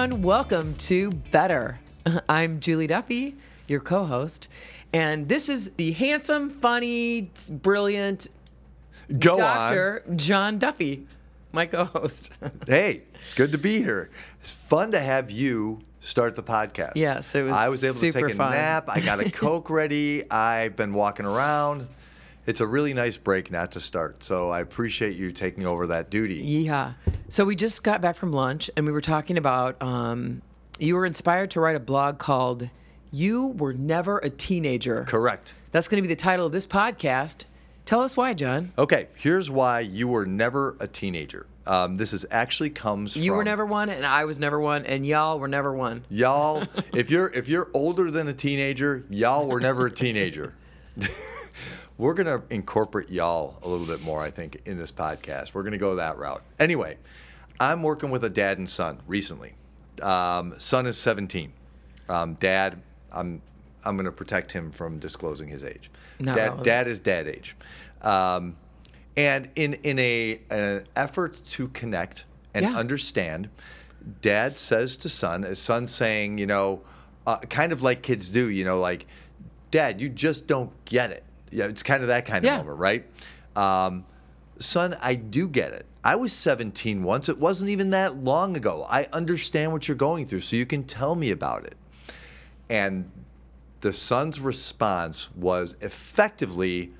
Everyone, welcome to Better. I'm Julie Duffy, your co host, and this is the handsome, funny, brilliant Go Dr. John Duffy, my co host. Hey, good to be here. It's fun to have you start the podcast. Yes, it was I was able to super take a fun. nap. I got a Coke ready. I've been walking around. It's a really nice break not to start. So I appreciate you taking over that duty. Yeah. So we just got back from lunch and we were talking about um, you were inspired to write a blog called You Were Never a Teenager. Correct. That's going to be the title of this podcast. Tell us why, John. Okay, here's why you were never a teenager. Um, this is actually comes from You from were never one, and I was never one, and y'all were never one. y'all. if you're if you're older than a teenager, y'all were never a teenager. We're gonna incorporate y'all a little bit more, I think, in this podcast. We're gonna go that route. Anyway, I'm working with a dad and son recently. Um, son is 17. Um, dad, I'm I'm gonna protect him from disclosing his age. Not dad, relevant. dad is dad age. Um, and in in a an effort to connect and Yeah. understand, dad says to son, as son saying, you know, uh, kind of like kids do, you know, like, dad, you just don't get it. Yeah, it's kind of that kind of Yeah. moment, right? Um, son, I do get it. I was 17 once. It wasn't even that long ago. I understand what you're going through, so you can tell me about it. And the son's response was effectively,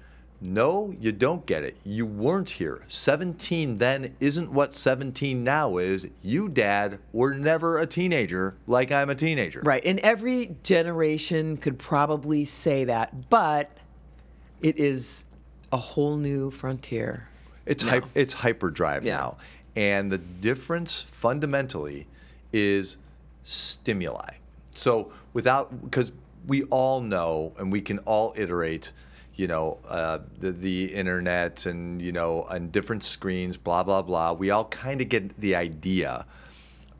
no, you don't get it. You weren't here. 17 then isn't what 17 now is. You, dad, were never a teenager like I'm a teenager. Right. And every generation could probably say that, but it is a whole new frontier. It's hyp- it's hyperdrive Yeah. now, and the difference fundamentally is stimuli. So without because we all know and we can all iterate, you know, uh, the the internet and you know and different screens, blah blah blah. We all kind of get the idea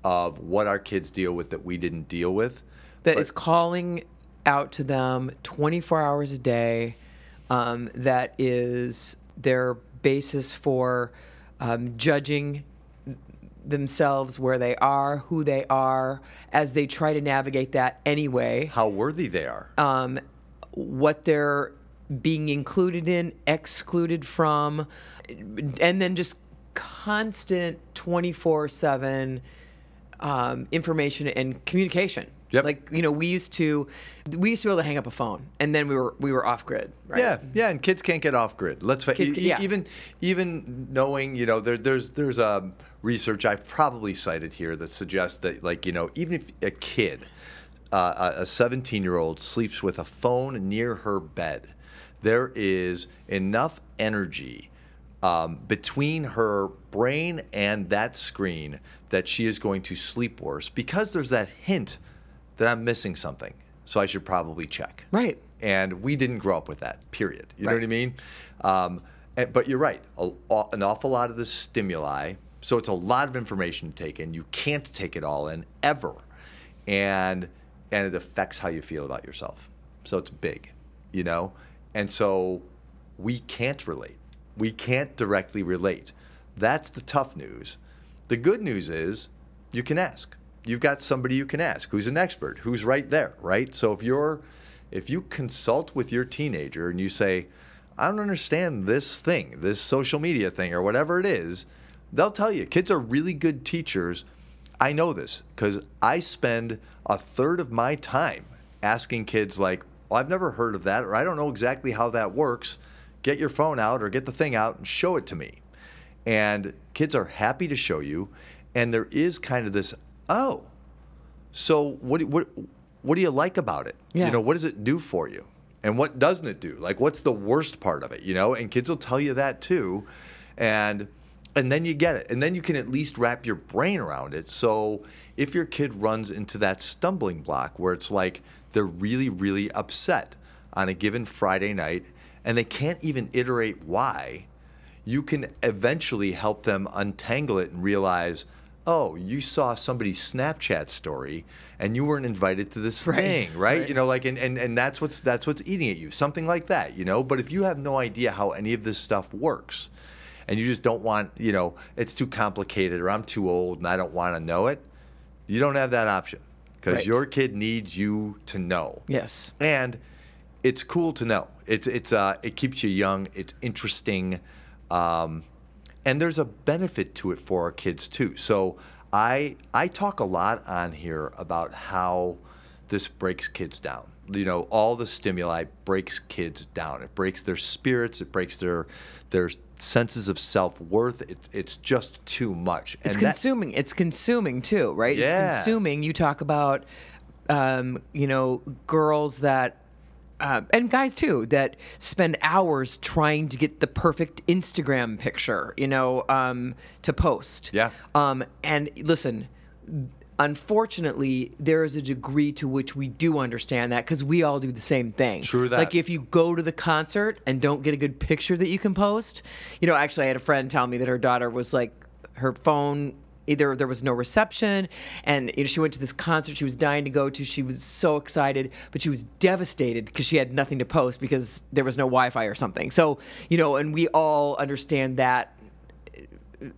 of what our kids deal with that we didn't deal with. That But- is calling out to them 24 hours a day. Um, that is their basis for um, judging themselves where they are, who they are, as they try to navigate that anyway. How worthy they are. um, what they're being included in, excluded from, and then just constant 24 7 um, information and communication. Yep. Like you know, we used to, we used to be able to hang up a phone, and then we were we were off grid. Right? Yeah, yeah, and kids can't get off grid. Let's yeah. even even knowing you know there, there's there's um, research I've probably cited here that suggests that like you know even if a kid uh, a 17 year old sleeps with a phone near her bed, there is enough energy um, between her brain and that screen that she is going to sleep worse because there's that hint that I'm missing something. So I should probably check. Right. And we didn't grow up with that, period. You know what I mean? Um, and- but you're right. A, a- an awful lot of the stimuli, so it's a lot of information to take in. You can't take it all in ever. And, and it affects how you feel about yourself. So it's big, you know? And so we can't relate. We can't directly relate. That's the tough news. The good news is you can ask. You've got somebody you can ask who's an expert, who's right there, right? So if you're if you consult with your teenager and you say, I don't understand this thing, this social media thing or whatever it is, they'll tell you. Kids are really good teachers. I know this because I spend a third of my time asking kids like, I've never heard of that, or I don't know exactly how that works. Get your phone out or get the thing out and show it to me. And kids are happy to show you. And there is kind of this, oh, so what, do- what, what do you like about it? Yeah. You know, what does it do for you? And what doesn't it do? Like, what's the worst part of it? You know, and kids will tell you that too. And, and then you get it. And then you can at least wrap your brain around it. So if your kid runs into that stumbling block where it's like they're really, really upset on a given Friday night and they can't even iterate why, you can eventually help them untangle it and realize, oh, you saw somebody's Snapchat story and you weren't invited to this Right, thing, right? right. You know, like and, and, and that's what's that's what's eating at you. Something like that, you know? But if you have no idea how any of this stuff works and you just don't want, you know, it's too complicated or I'm too old and I don't want to know it, You don't have that option because Right. your kid needs you to know. Yes. and it's cool to know. It's it's uh it keeps you young. It's interesting, um, and there's a benefit to it for our kids too. So I I talk a lot on here about how this breaks kids down. You know, all the stimuli breaks kids down. It breaks their spirits. It breaks their their senses of self worth. It's it's just too much. It's And that- consuming. It's consuming too, right? Yeah. It's consuming. You talk about, um, you know, girls that, uh, and guys too, that spend hours trying to get the perfect Instagram picture, you know, um, to post. Yeah. Um, and listen, unfortunately, there is a degree to which we do understand that because we all do the same thing. True that. Like if you go to the concert and don't get a good picture that you can post, you know, actually, I had a friend tell me that her daughter was like, her phone Eh, either there was no reception. And you know, she went to this concert she was dying to go to. She was so excited but she was devastated because she had nothing to post because there was no wi-fi or something. So you know and we all understand that eh,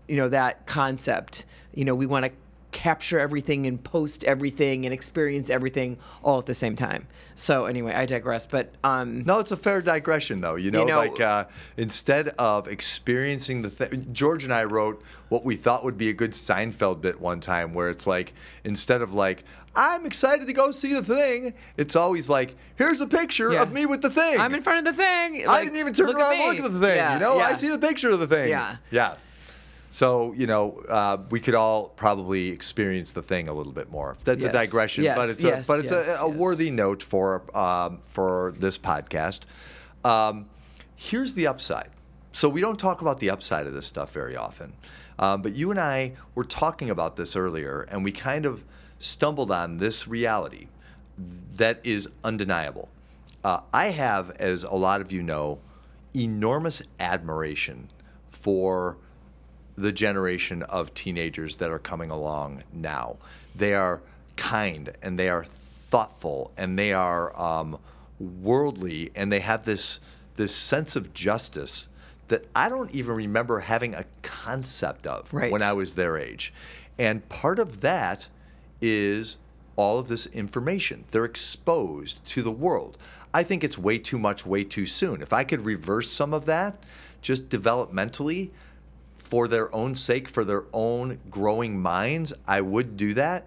you know that concept. You know we want to capture everything and post everything and experience everything all at the same time so anyway i digress but um No, it's a fair digression, though. You know, know- like uh, instead of experiencing the thing, George and I wrote what we thought would be a good Seinfeld bit one time, where it's like instead of like I'm excited to go see the thing, it's always like here's a picture Yeah. of me with the thing. i'm in front of the thing I didn't even turn look around and look at the thing. Yeah, you know, I see the picture of the thing. Yeah. Yeah. So you know, uh, we could all probably experience the thing a little bit more. That's Yes. a digression, Yes, but it's yes, a, but it's a, a worthy note for um, for this podcast. Um, here's the upside. So we don't talk about the upside of this stuff very often, um, but you and I were talking about this earlier, and we kind of stumbled on this reality that is undeniable. Uh, I have, as a lot of you know, enormous admiration for the generation of teenagers that are coming along now. They are kind and they are thoughtful and they are um, worldly and they have this this sense of justice that I don't even remember having a concept of Right. when I was their age. And part of that is all of this information. They're exposed to the world. I think it's way too much, way too soon. If I could reverse some of that, just developmentally, for their own sake, for their own growing minds, I would do that.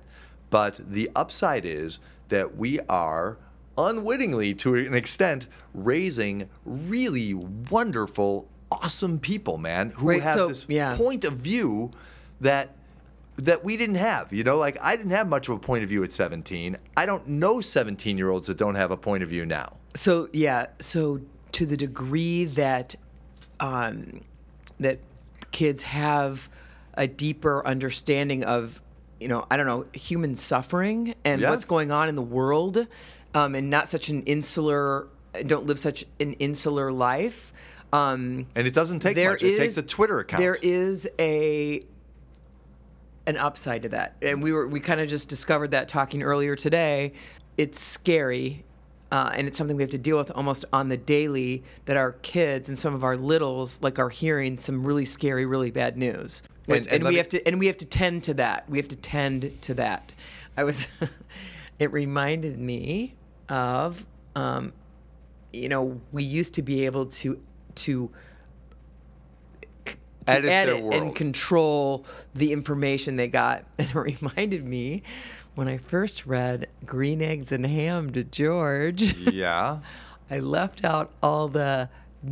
But the upside is that we are unwittingly, to an extent, raising really wonderful, awesome people, man, who Right, have so- this yeah. point of view that that we didn't have. You know, like I didn't have much of a point of view at 17. I don't know 17 year olds that don't have a point of view now. So yeah, so to the degree that um, that kids have a deeper understanding of, you know, I don't know, human suffering and Yeah. what's going on in the world, um, and not such an insular, don't live such an insular life. Um, And it doesn't take much. It takes a Twitter account. There is a an upside to that, and we were we kind of just discovered that talking earlier today. It's scary, uh, and it's something we have to deal with almost on the daily. That our kids and some of our littles like are hearing some really scary, really bad news, Which- And- and, and we me- have to and we have to tend to that. We have to tend to that. I was. it reminded me of, um, you know, we used to be able to to to Edit edit, and control the information they got. And it reminded me when I first read Green Eggs and Ham to George, yeah. I left out all the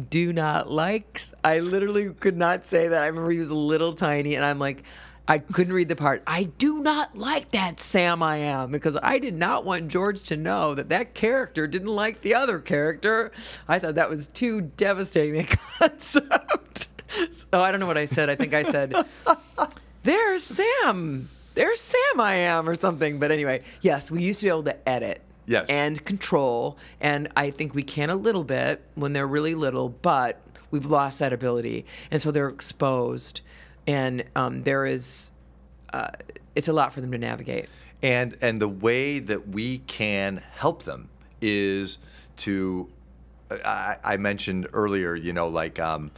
do not likes. I literally could not say that. I remember he was a little tiny, and I'm like, I couldn't read the part. I do not like that Sam I am because I did not want George to know that that character didn't like the other character. I thought that was too devastating a concept. So I don't know what I said. I think I said, "There's Sam. There's Sam I am," or something. But anyway, yes, we used to be able to edit Yes. and control. And I think we can a little bit when they're really little, but we've lost that ability. And so they're exposed. And um, there is, uh, it's a lot for them to navigate. And and the way that we can help them is to I, I mentioned earlier, you know, like um,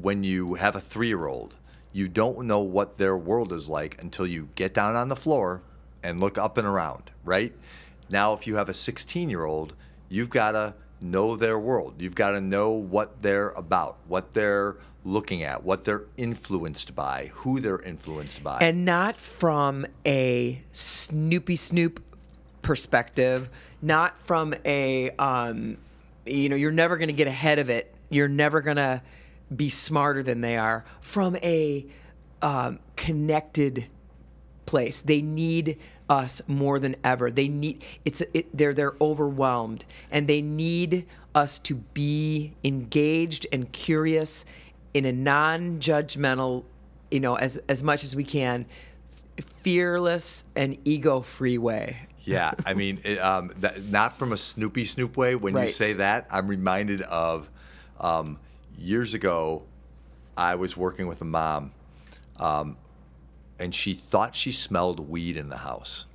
when you have a three year old, you don't know what their world is like until you get down on the floor and look up and around, right? Now, if you have a 16 year old, you've got to know their world. You've got to know what they're about, what they're looking at, what they're influenced by, who they're influenced by. and not from a Snoopy Snoop perspective, not from a um, you know you're never going to get ahead of it. You're never going to be smarter than they are. From a um, connected place, they need us more than ever. They need it's it, they're they're overwhelmed and they need us to be engaged and curious in a non-judgmental, you know, as as much as we can, fearless and ego-free way. Yeah, I mean, it, um, that, not from a Snoopy Snoop way. When you say that, I'm reminded of um, years ago. I was working with a mom, um, and she thought she smelled weed in the house,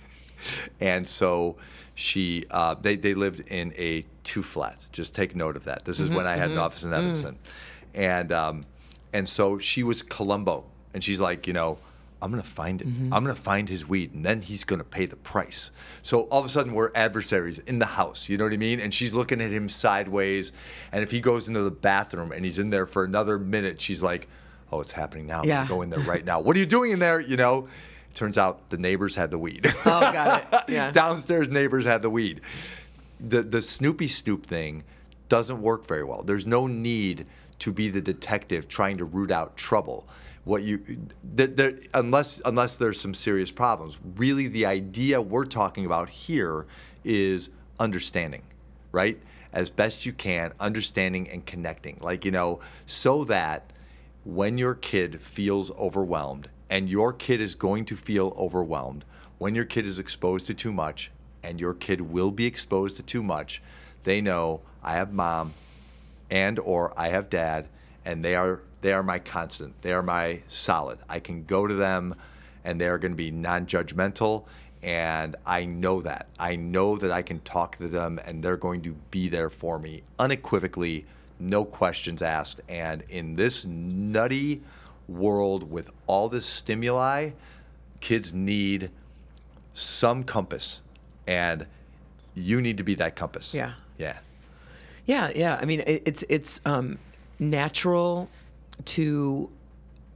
and so she uh, they they lived in a two flat. Just take note of that. This is when I had an office in Evanston, and um, and so she was Columbo, and she's like, you know. I'm gonna find it. Mm-hmm. I'm gonna find his weed, and then he's gonna pay the price. So all of a sudden, we're adversaries in the house. You know what I mean? And she's looking at him sideways. And if he goes into the bathroom and he's in there for another minute, she's like, "Oh, it's happening now. Yeah. go in there right now. What are you doing in there? You know?" Turns out the neighbors had the weed. Oh, got it. Yeah. Downstairs neighbors had the weed. The the Snoopy Snoop thing doesn't work very well. There's no need to be the detective trying to root out trouble. What you the, the, unless unless there's some serious problems. Really, the idea we're talking about here is understanding, right? As best you can, understanding and connecting. Like you know, so that when your kid feels overwhelmed, and your kid is going to feel overwhelmed when your kid is exposed to too much, and your kid will be exposed to too much, they know I have mom and or I have dad, and they are they are my constant. They are my solid. I can go to them, and they are going to be non-judgmental. And I know that. I know that I can talk to them, and they're going to be there for me unequivocally, no questions asked. And in this nutty world with all this stimuli, kids need some compass, and you need to be that compass. Yeah. Yeah. Yeah, yeah. I mean, it's it's um, natural to,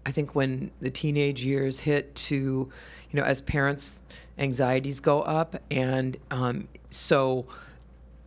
I think, when the teenage years hit, to, you know, as parents, anxieties go up, and um, so,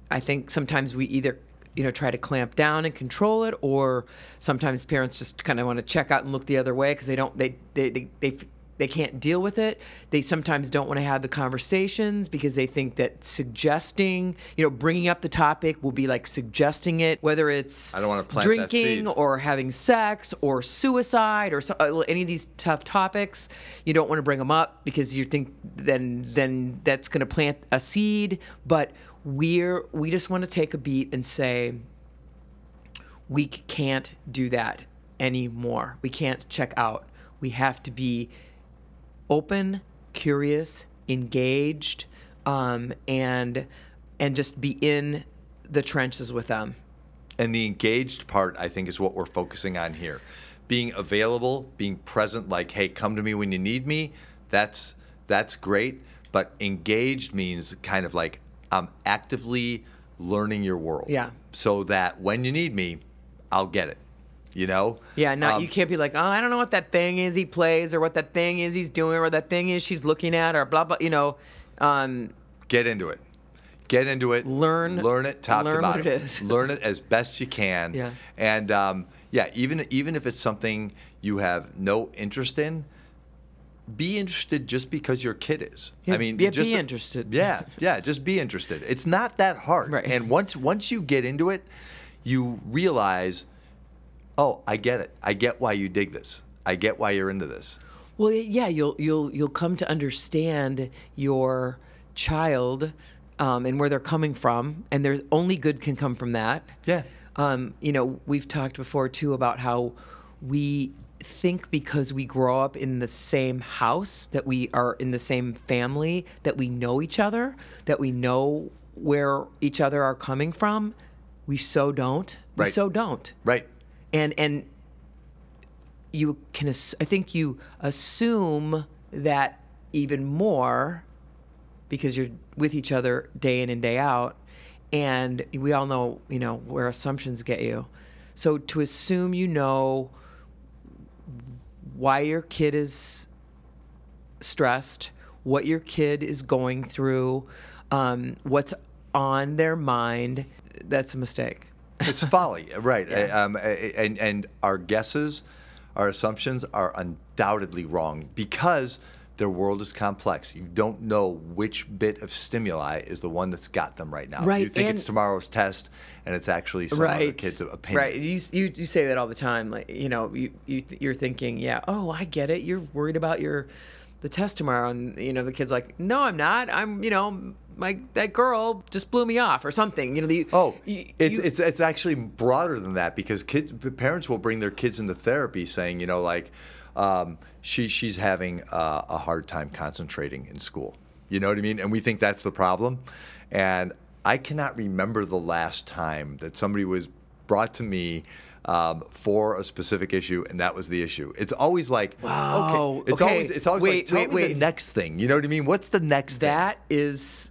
I think sometimes we either you know try to clamp down and control it or sometimes parents just kind of want to check out and look the other way because they don't they they they, they they can't deal with it. They sometimes don't want to have the conversations because they think that suggesting, you know, bringing up the topic will be like suggesting it, whether it's I don't plant that drinking or having sex or suicide or so, uh, any of these tough topics. You don't want to bring them up because you think then then that's going to plant a seed. But we're we just want to take a beat and say we can't do that anymore. We can't check out. We have to be open, curious, engaged, um, and and just be in the trenches with them. And the engaged part, I think, is what we're focusing on here. Being available, being present, like, hey, come to me when you need me. That's that's great. But engaged means kind of like I'm actively learning your world. Yeah. So that when you need me, I'll get it. You know? Yeah, not Um, you can't be like, oh, I don't know what that thing is he plays, or what that thing is he's doing, or that thing is she's looking at, or blah blah. You know, um, Get into it. Get into it. Learn- Learn it top learn to what bottom. it is. learn it as best you can. Yeah. And um, yeah, even even if it's something you have no interest in, be interested just because your kid is. Yeah, I mean, yeah, just be interested. Yeah, yeah, just be interested. It's not that hard. Right. And once once you get into it, you realize, oh, I get it. I get why you dig this. I get why you're into this. Well, yeah, you'll you'll you'll come to understand your child um, and where they're coming from, and there's only good can come from that. Yeah. Um, you know, we've talked before too about how we think because we grow up in the same house, that we are in the same family, that we know each other, that we know where each other are coming from. We so don't. We Right. so don't Right. And and you can i think you assume that even more because you're with each other day in and day out. And we all know, you know, where assumptions get you. So to assume you know why your kid is stressed, what your kid is going through, um, what's on their mind, that's a mistake. It's folly, right? Yeah. Um, and and our guesses, our assumptions are undoubtedly wrong because their world is complex. You don't know which bit of stimuli is the one that's got them right now. Right. You think and it's tomorrow's test, and it's actually some right, other kid's opinion. Right. You, you you say that all the time. Like you know, you you you're thinking, yeah, oh, I get it. You're worried about your the test tomorrow, and you know, the kid's like, no, I'm not. I'm you know my that girl just blew me off or something. You know, the oh, you, it's you, it's it's actually broader than that because kids parents will bring their kids into therapy saying, you know, like um, she she's having uh, a hard time concentrating in school. You know what I mean? And we think that's the problem. And I cannot remember the last time that somebody was brought to me um, for a specific issue, and that was the issue. It's always like, wow, okay, it's okay. always it's always wait, like, tell wait, me wait. the next thing. You know what I mean? What's the next that thing? That is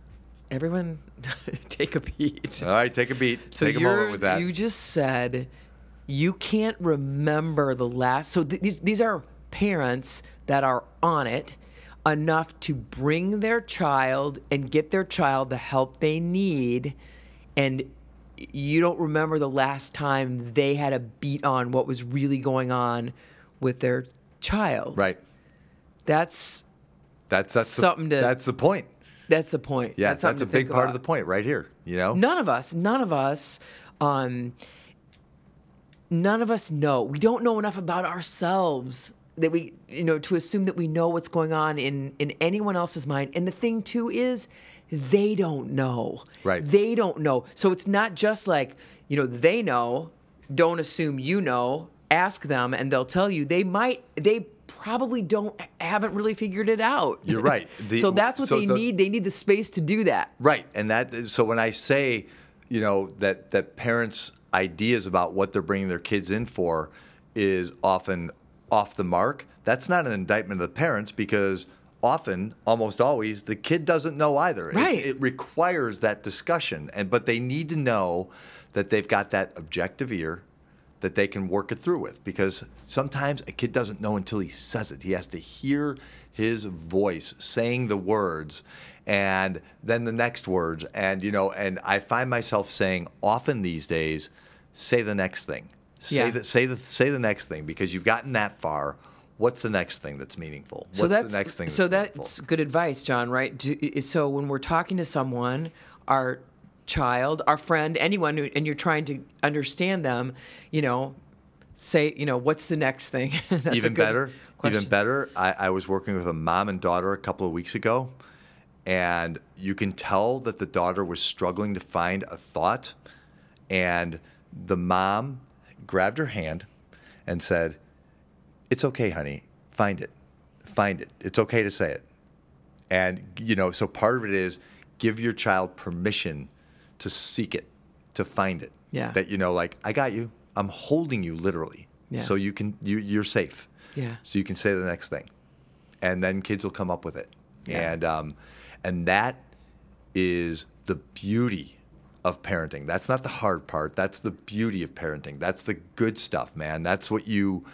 everyone take a beat. All right, take a beat. So take a moment with that. You just said you can't remember the last. So th- these these are parents that are on it enough to bring their child and get their child the help they need and you don't remember the last time they had a beat on what was really going on with their child. Right. That's that's that's something the, to that's the point. That's the point. Yeah, that's, that's a big part of the point right here. You know, none of us, none of us, um, none of us know. We don't know enough about ourselves that we, you know, to assume that we know what's going on in in anyone else's mind. And the thing too is, they don't know. Right. They don't know. So it's not just like you know they know. Don't assume you know. Ask them, and they'll tell you. They might. They probably don't haven't really figured it out. You're right. The, so that's what so they the, need. They need the space to do that. Right. And that so when I say, you know, that that parents ideas about what they're bringing their kids in for is often off the mark, that's not an indictment of the parents because often, almost always, the kid doesn't know either. Right. It, it requires that discussion and but they need to know that they've got that objective ear that they can work it through with because sometimes a kid doesn't know until he says it. He has to hear his voice saying the words and then the next words and you know and I find myself saying often these days say the next thing. Say yeah. the say the say the next thing because you've gotten that far. What's the next thing that's meaningful? What's so that's, the next thing? That's so meaningful? that's good advice, John. Right? Do, so when we're talking to someone, our child, our friend, anyone, who, and you're trying to understand them, you know, say, you know, what's the next thing? even better. Question. Even better. I, I was working with a mom and daughter a couple of weeks ago, and you can tell that the daughter was struggling to find a thought, and the mom grabbed her hand and said, "It's okay, honey. Find it. Find it. It's okay to say it." And you know, so part of it is give your child permission to seek it, to find it. Yeah. That you know, like I got you. I'm holding you literally, yeah. so you can you you're safe. Yeah. So you can say the next thing, and then kids will come up with it. Yeah. And um, and that is the beauty of parenting. That's not the hard part. That's the beauty of parenting. That's the good stuff, man. That's what you.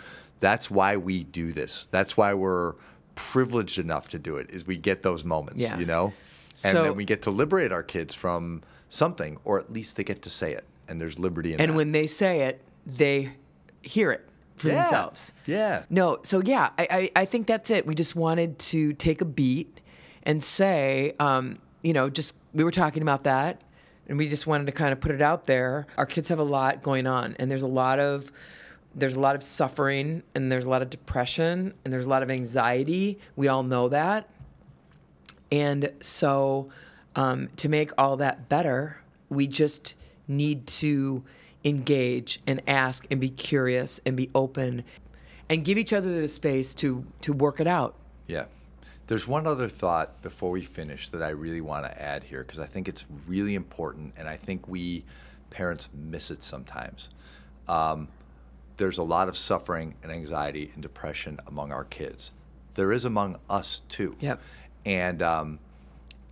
That's why we do this. That's why we're privileged enough to do it. Is we get those moments, yeah. you know, and so, then we get to liberate our kids from something, or at least they get to say it, and there's liberty in and that. when they say it, they hear it for yeah. themselves. Yeah. No, so yeah, I, I, I think that's it. We just wanted to take a beat and say, um, you know, just we were talking about that, and we just wanted to kind of put it out there. Our kids have a lot going on, and there's a lot of there's a lot of suffering, and there's a lot of depression, and there's a lot of anxiety. We all know that, and so um, to make all that better, we just need to engage and ask and be curious and be open and give each other the space to to work it out. Yeah. There's one other thought before we finish that I really want to add here because I think it's really important and I think we parents miss it sometimes. Um, there's a lot of suffering and anxiety and depression among our kids. there is among us too. Yep. And um,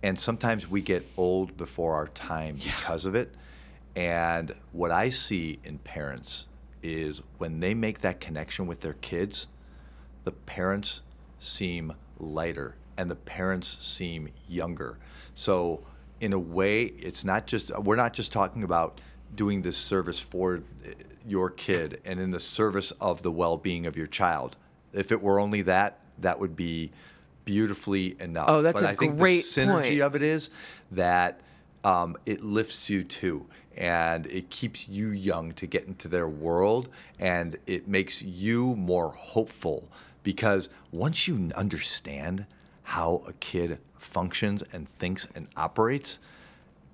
and sometimes we get old before our time because of it. And what I see in parents is when they make that connection with their kids, the parents seem lighter and the parents seem younger. So in a way, it's not just we're not just talking about doing this service for uh, your kid and in the service of the well-being of your child. If it were only that, that would be beautifully enough. Oh, that's but a I think great the synergy point. of it is that um, it lifts you too, and it keeps you young to get into their world, and it makes you more hopeful because once you understand how a kid functions and thinks and operates,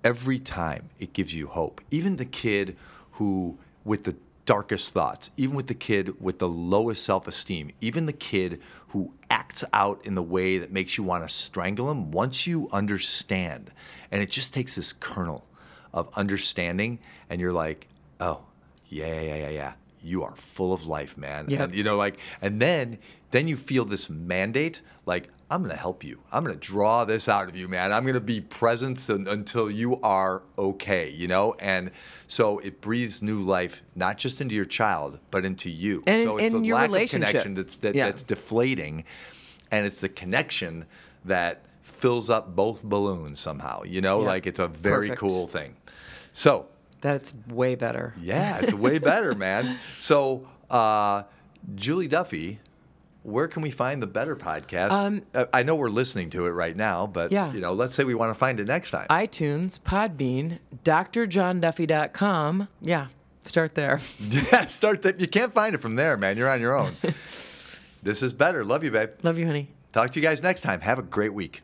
every time it gives you hope. Even the kid who, with the darkest thoughts, even with the kid with the lowest self esteem, even the kid who acts out in the way that makes you want to strangle him, once you understand, and it just takes this kernel of understanding, and you're like, oh, yeah, yeah, yeah, yeah. You are full of life, man. Yep. And you know, like, and then then you feel this mandate, like, I'm gonna help you. I'm gonna draw this out of you, man. I'm gonna be present until you are okay, you know? And so it breathes new life, not just into your child, but into you. And- so it's and a your lack relationship. of connection that's that, Yeah. that's deflating, and it's the connection that fills up both balloons somehow. You know, Yeah. like it's a very Perfect. cool thing. So That's way better. yeah, it's way better, man. So, uh, Julie Duffy, where can we find the Better podcast? Um, Uh, I know we're listening to it right now, but Yeah. you know, let's say we want to find it next time. iTunes, Podbean, drjohnduffy.com. Yeah, start there. yeah, start that. You can't find it from there, man. You're on your own. this is better. Love you, babe. Love you, honey. Talk to you guys next time. Have a great week.